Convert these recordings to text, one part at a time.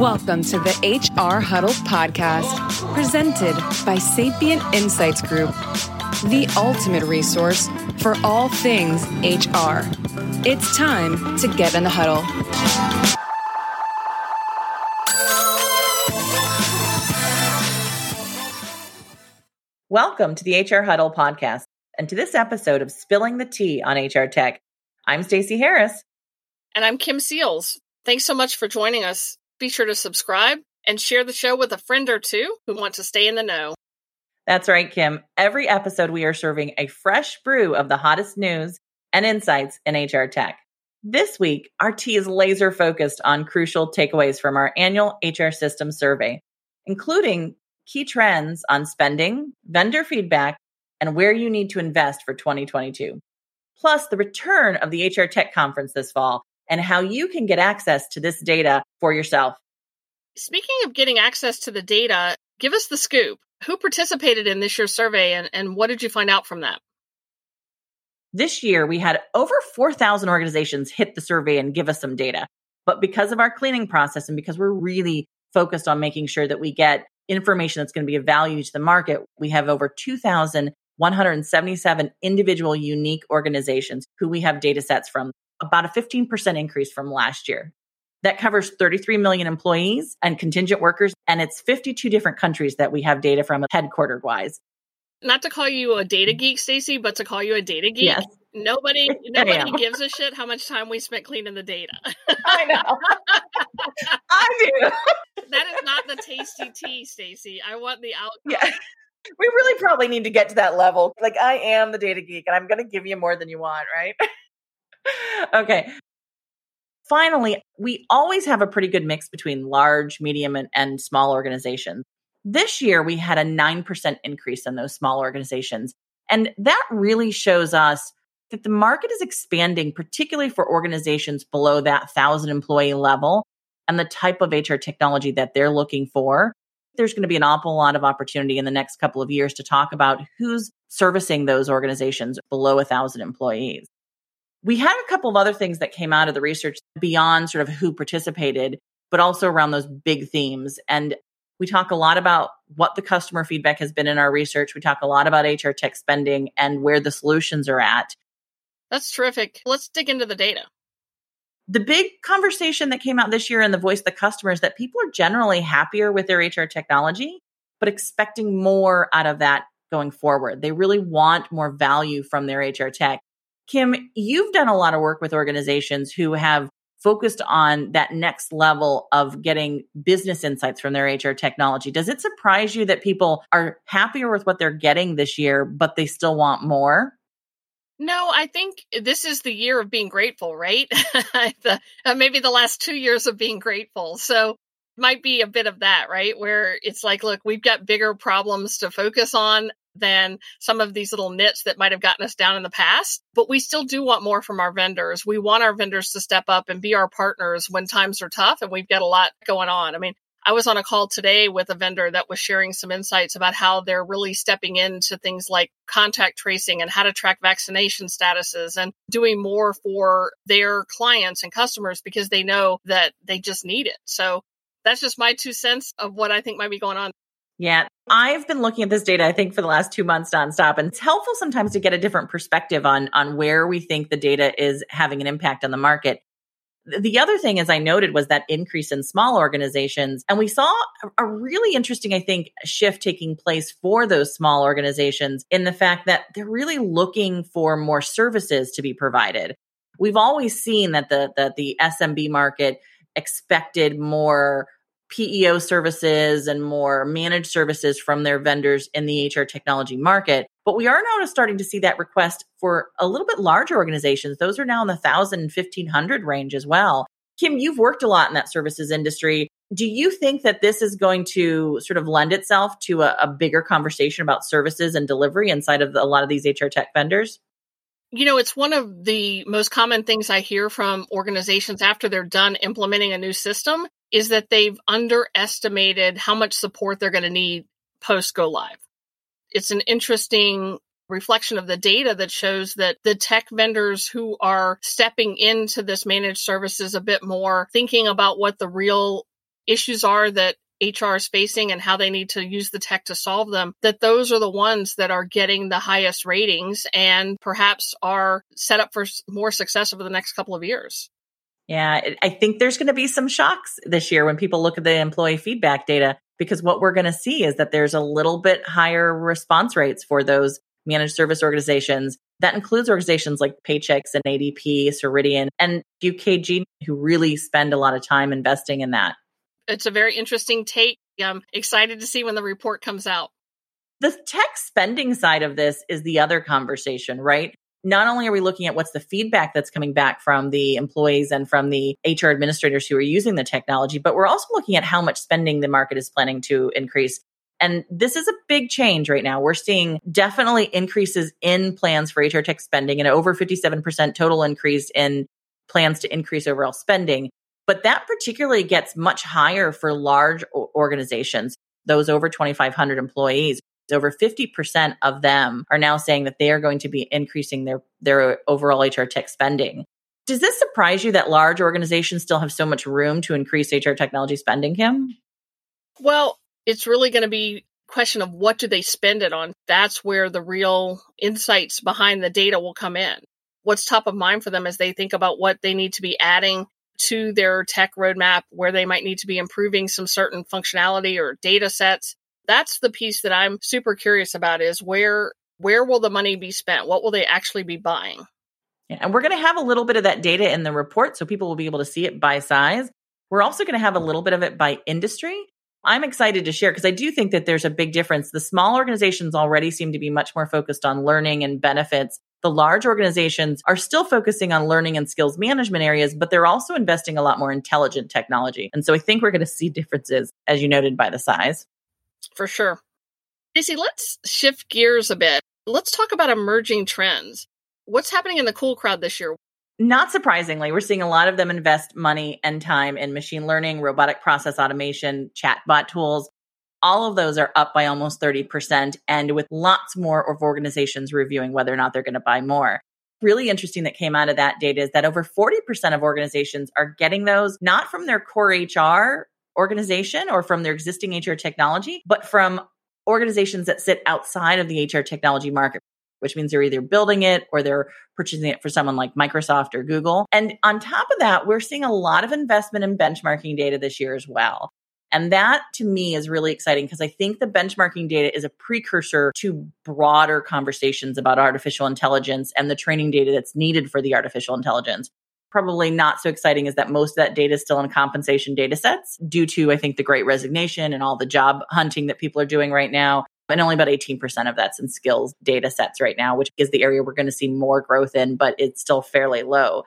Welcome to the HR Huddle podcast, presented by Sapient Insights Group, the ultimate resource for all things HR. It's time to get in the huddle. Welcome to the HR Huddle podcast and to this episode of Spilling the Tea on HR Tech. I'm Stacey Harris. And I'm Kim Seals. Thanks so much for joining us. Be sure to subscribe and share the show with a friend or two who want to stay in the know. That's right, Kim. Every episode, we are serving a fresh brew of the hottest news and insights in HR tech. This week, our tea is laser focused on crucial takeaways from our annual HR system survey, including key trends on spending, vendor feedback, and where you need to invest for 2022. Plus, the return of the HR Tech Conference this fall and how you can get access to this data for yourself. Speaking of getting access to the data, give us the scoop. Who participated in this year's survey and, and what did you find out from that? This year, we had over 4,000 organizations hit the survey and give us some data. But because of our cleaning process and because we're really focused on making sure that we get information that's going to be of value to the market, we have over 2,177 individual unique organizations who we have data sets from about a 15% increase from last year. That covers 33 million employees and contingent workers, and it's 52 different countries that we have data from headquartered wise. Not to call you a data geek, Stacey, but to call you a data geek. Yes. Nobody nobody gives a shit how much time we spent cleaning the data. I know. I do. that is not the tasty tea, Stacey. I want the outcome. Yeah. We really probably need to get to that level. Like I am the data geek and I'm going to give you more than you want, right? okay. Finally, we always have a pretty good mix between large, medium, and, and small organizations. This year, we had a 9% increase in those small organizations. And that really shows us that the market is expanding, particularly for organizations below that 1,000 employee level and the type of HR technology that they're looking for. There's going to be an awful lot of opportunity in the next couple of years to talk about who's servicing those organizations below 1,000 employees. We had a couple of other things that came out of the research beyond sort of who participated, but also around those big themes. And we talk a lot about what the customer feedback has been in our research. We talk a lot about HR tech spending and where the solutions are at. That's terrific. Let's dig into the data. The big conversation that came out this year in the voice of the customer is that people are generally happier with their HR technology, but expecting more out of that going forward. They really want more value from their HR tech. Kim, you've done a lot of work with organizations who have focused on that next level of getting business insights from their HR technology. Does it surprise you that people are happier with what they're getting this year, but they still want more? No, I think this is the year of being grateful, right? the, uh, maybe the last two years of being grateful. So might be a bit of that, right? Where it's like, look, we've got bigger problems to focus on than some of these little nits that might have gotten us down in the past. But we still do want more from our vendors. We want our vendors to step up and be our partners when times are tough and we've got a lot going on. I mean, I was on a call today with a vendor that was sharing some insights about how they're really stepping into things like contact tracing and how to track vaccination statuses and doing more for their clients and customers because they know that they just need it. So that's just my two cents of what I think might be going on. Yeah. I've been looking at this data, I think, for the last two months nonstop. And it's helpful sometimes to get a different perspective on, on where we think the data is having an impact on the market. The other thing, as I noted, was that increase in small organizations. And we saw a really interesting, I think, shift taking place for those small organizations in the fact that they're really looking for more services to be provided. We've always seen that the, that the SMB market expected more PEO services and more managed services from their vendors in the HR technology market. But we are now starting to see that request for a little bit larger organizations. Those are now in the 1,000, 1,500 range as well. Kim, you've worked a lot in that services industry. Do you think that this is going to sort of lend itself to a, a bigger conversation about services and delivery inside of a lot of these HR tech vendors? You know, it's one of the most common things I hear from organizations after they're done implementing a new system is that they've underestimated how much support they're going to need post go live. It's an interesting reflection of the data that shows that the tech vendors who are stepping into this managed services a bit more, thinking about what the real issues are that HR is facing and how they need to use the tech to solve them, that those are the ones that are getting the highest ratings and perhaps are set up for more success over the next couple of years. Yeah, I think there's going to be some shocks this year when people look at the employee feedback data because what we're going to see is that there's a little bit higher response rates for those managed service organizations. That includes organizations like Paychex and ADP, Ceridian, and UKG, who really spend a lot of time investing in that. It's a very interesting take. I'm excited to see when the report comes out. The tech spending side of this is the other conversation, right? Not only are we looking at what's the feedback that's coming back from the employees and from the HR administrators who are using the technology, but we're also looking at how much spending the market is planning to increase. And this is a big change right now. We're seeing definitely increases in plans for HR tech spending and over 57% total increase in plans to increase overall spending. But that particularly gets much higher for large organizations, those over 2,500 employees. Over 50% of them are now saying that they are going to be increasing their, their overall HR tech spending. Does this surprise you that large organizations still have so much room to increase HR technology spending, Kim? Well, it's really going to be question of what do they spend it on that's where the real insights behind the data will come in what's top of mind for them as they think about what they need to be adding to their tech roadmap where they might need to be improving some certain functionality or data sets. That's the piece that I'm super curious about is where where will the money be spent? What will they actually be buying? Yeah, and we're going to have a little bit of that data in the report so people will be able to see it by size. We're also going to have a little bit of it by industry. I'm excited to share because I do think that there's a big difference. The small organizations already seem to be much more focused on learning and benefits the large organizations are still focusing on learning and skills management areas, but they're also investing a lot more intelligent technology. And so I think we're going to see differences, as you noted, by the size. For sure. Stacey, let's shift gears a bit. Let's talk about emerging trends. What's happening in the cool crowd this year? Not surprisingly, we're seeing a lot of them invest money and time in machine learning, robotic process automation, chatbot tools, all of those are up by almost 30% and with lots more of organizations reviewing whether or not they're going to buy more. Really interesting that came out of that data is that over 40% of organizations are getting those not from their core HR organization or from their existing HR technology, but from organizations that sit outside of the HR technology market, which means they're either building it or they're purchasing it for someone like Microsoft or Google. And on top of that, we're seeing a lot of investment in benchmarking data this year as well. And that to me is really exciting because I think the benchmarking data is a precursor to broader conversations about artificial intelligence and the training data that's needed for the artificial intelligence. Probably not so exciting is that most of that data is still in compensation data sets due to, I think, the great resignation and all the job hunting that people are doing right now. And only about 18% of that's in skills data sets right now, which is the area we're going to see more growth in, but it's still fairly low.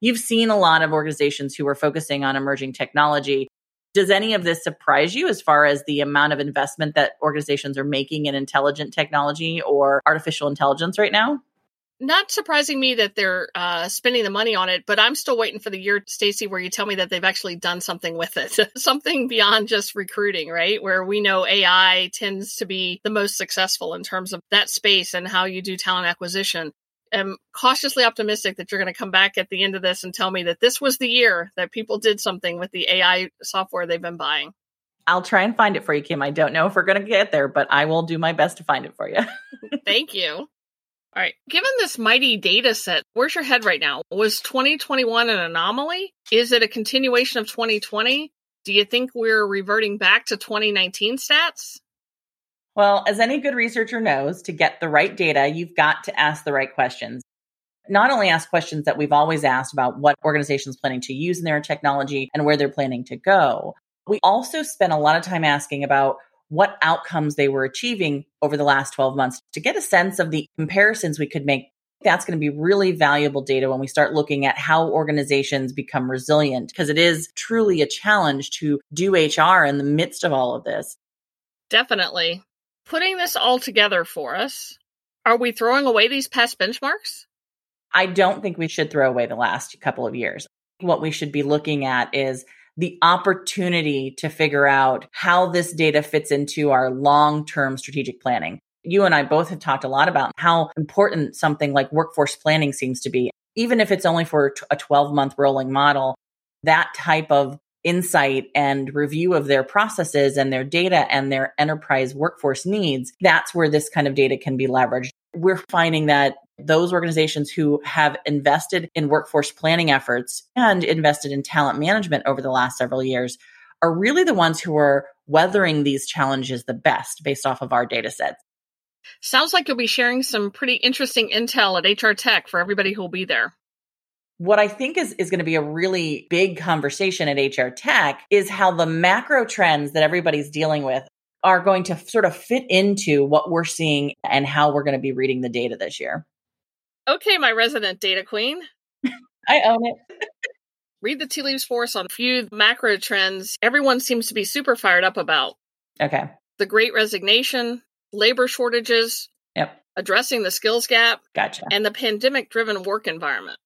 You've seen a lot of organizations who are focusing on emerging technology does any of this surprise you as far as the amount of investment that organizations are making in intelligent technology or artificial intelligence right now? Not surprising me that they're uh, spending the money on it, but I'm still waiting for the year, Stacey, where you tell me that they've actually done something with it, something beyond just recruiting, right? Where we know AI tends to be the most successful in terms of that space and how you do talent acquisition am cautiously optimistic that you're going to come back at the end of this and tell me that this was the year that people did something with the AI software they've been buying. I'll try and find it for you, Kim. I don't know if we're going to get there, but I will do my best to find it for you. Thank you. All right. Given this mighty data set, where's your head right now? Was 2021 an anomaly? Is it a continuation of 2020? Do you think we're reverting back to 2019 stats? Well, as any good researcher knows, to get the right data, you've got to ask the right questions. Not only ask questions that we've always asked about what organizations planning to use in their technology and where they're planning to go. We also spent a lot of time asking about what outcomes they were achieving over the last 12 months to get a sense of the comparisons we could make. That's going to be really valuable data when we start looking at how organizations become resilient because it is truly a challenge to do HR in the midst of all of this. Definitely putting this all together for us, are we throwing away these past benchmarks? I don't think we should throw away the last couple of years. What we should be looking at is the opportunity to figure out how this data fits into our long term strategic planning. You and I both have talked a lot about how important something like workforce planning seems to be. Even if it's only for a 12 month rolling model, that type of insight and review of their processes and their data and their enterprise workforce needs, that's where this kind of data can be leveraged. We're finding that those organizations who have invested in workforce planning efforts and invested in talent management over the last several years are really the ones who are weathering these challenges the best based off of our data sets. Sounds like you'll be sharing some pretty interesting intel at HR Tech for everybody who will be there. What I think is, is going to be a really big conversation at HR Tech is how the macro trends that everybody's dealing with are going to sort of fit into what we're seeing and how we're going to be reading the data this year. Okay, my resident data queen. I own it. Read the tea leaves for us on a few macro trends everyone seems to be super fired up about. Okay. The great resignation, labor shortages, Yep. addressing the skills gap, Gotcha. and the pandemic driven work environment.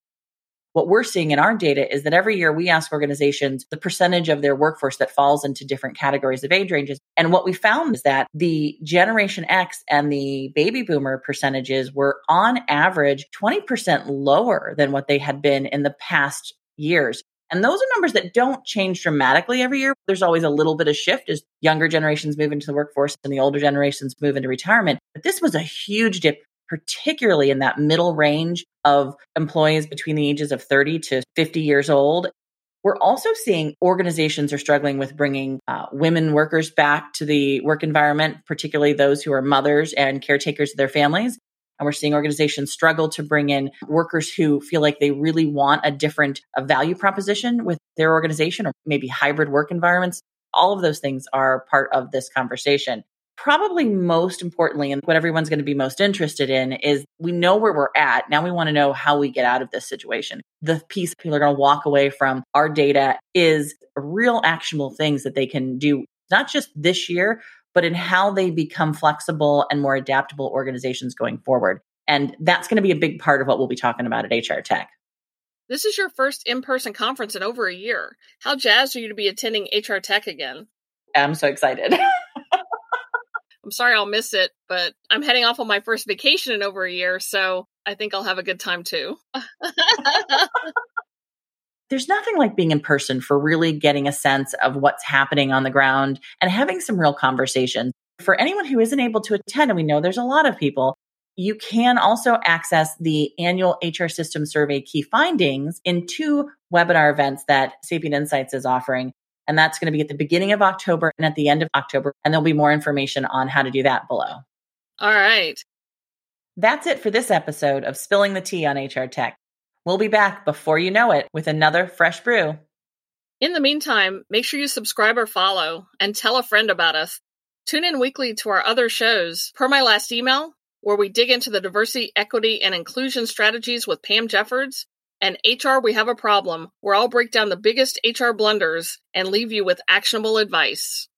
What we're seeing in our data is that every year we ask organizations the percentage of their workforce that falls into different categories of age ranges. And what we found is that the Generation X and the baby boomer percentages were on average 20% lower than what they had been in the past years. And those are numbers that don't change dramatically every year. There's always a little bit of shift as younger generations move into the workforce and the older generations move into retirement. But this was a huge dip particularly in that middle range of employees between the ages of 30 to 50 years old. We're also seeing organizations are struggling with bringing uh, women workers back to the work environment, particularly those who are mothers and caretakers of their families. And we're seeing organizations struggle to bring in workers who feel like they really want a different a value proposition with their organization or maybe hybrid work environments. All of those things are part of this conversation probably most importantly, and what everyone's going to be most interested in is we know where we're at. Now we want to know how we get out of this situation. The piece people are going to walk away from our data is real actionable things that they can do, not just this year, but in how they become flexible and more adaptable organizations going forward. And that's going to be a big part of what we'll be talking about at HR Tech. This is your first in person conference in over a year. How jazzed are you to be attending HR Tech again? I'm so excited. I'm sorry I'll miss it, but I'm heading off on my first vacation in over a year, so I think I'll have a good time too. There's nothing like being in person for really getting a sense of what's happening on the ground and having some real conversations. For anyone who isn't able to attend, and we know there's a lot of people, you can also access the annual HR System Survey key findings in two webinar events that Sapient Insights is offering. And that's going to be at the beginning of October and at the end of October. And there'll be more information on how to do that below. All right. That's it for this episode of Spilling the Tea on HR Tech. We'll be back before you know it with another fresh brew. In the meantime, make sure you subscribe or follow and tell a friend about us. Tune in weekly to our other shows, per my last email, where we dig into the diversity, equity, and inclusion strategies with Pam Jeffords, and HR We Have a Problem, where I'll break down the biggest HR blunders and leave you with actionable advice.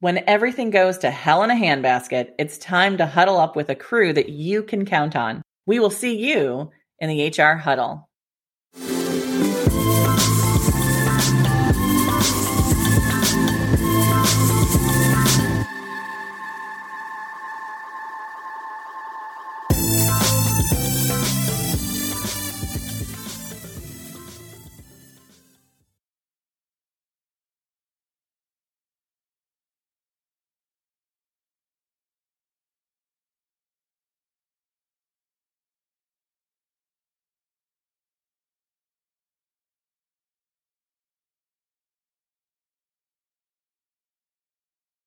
When everything goes to hell in a handbasket, it's time to huddle up with a crew that you can count on. We will see you in the HR huddle.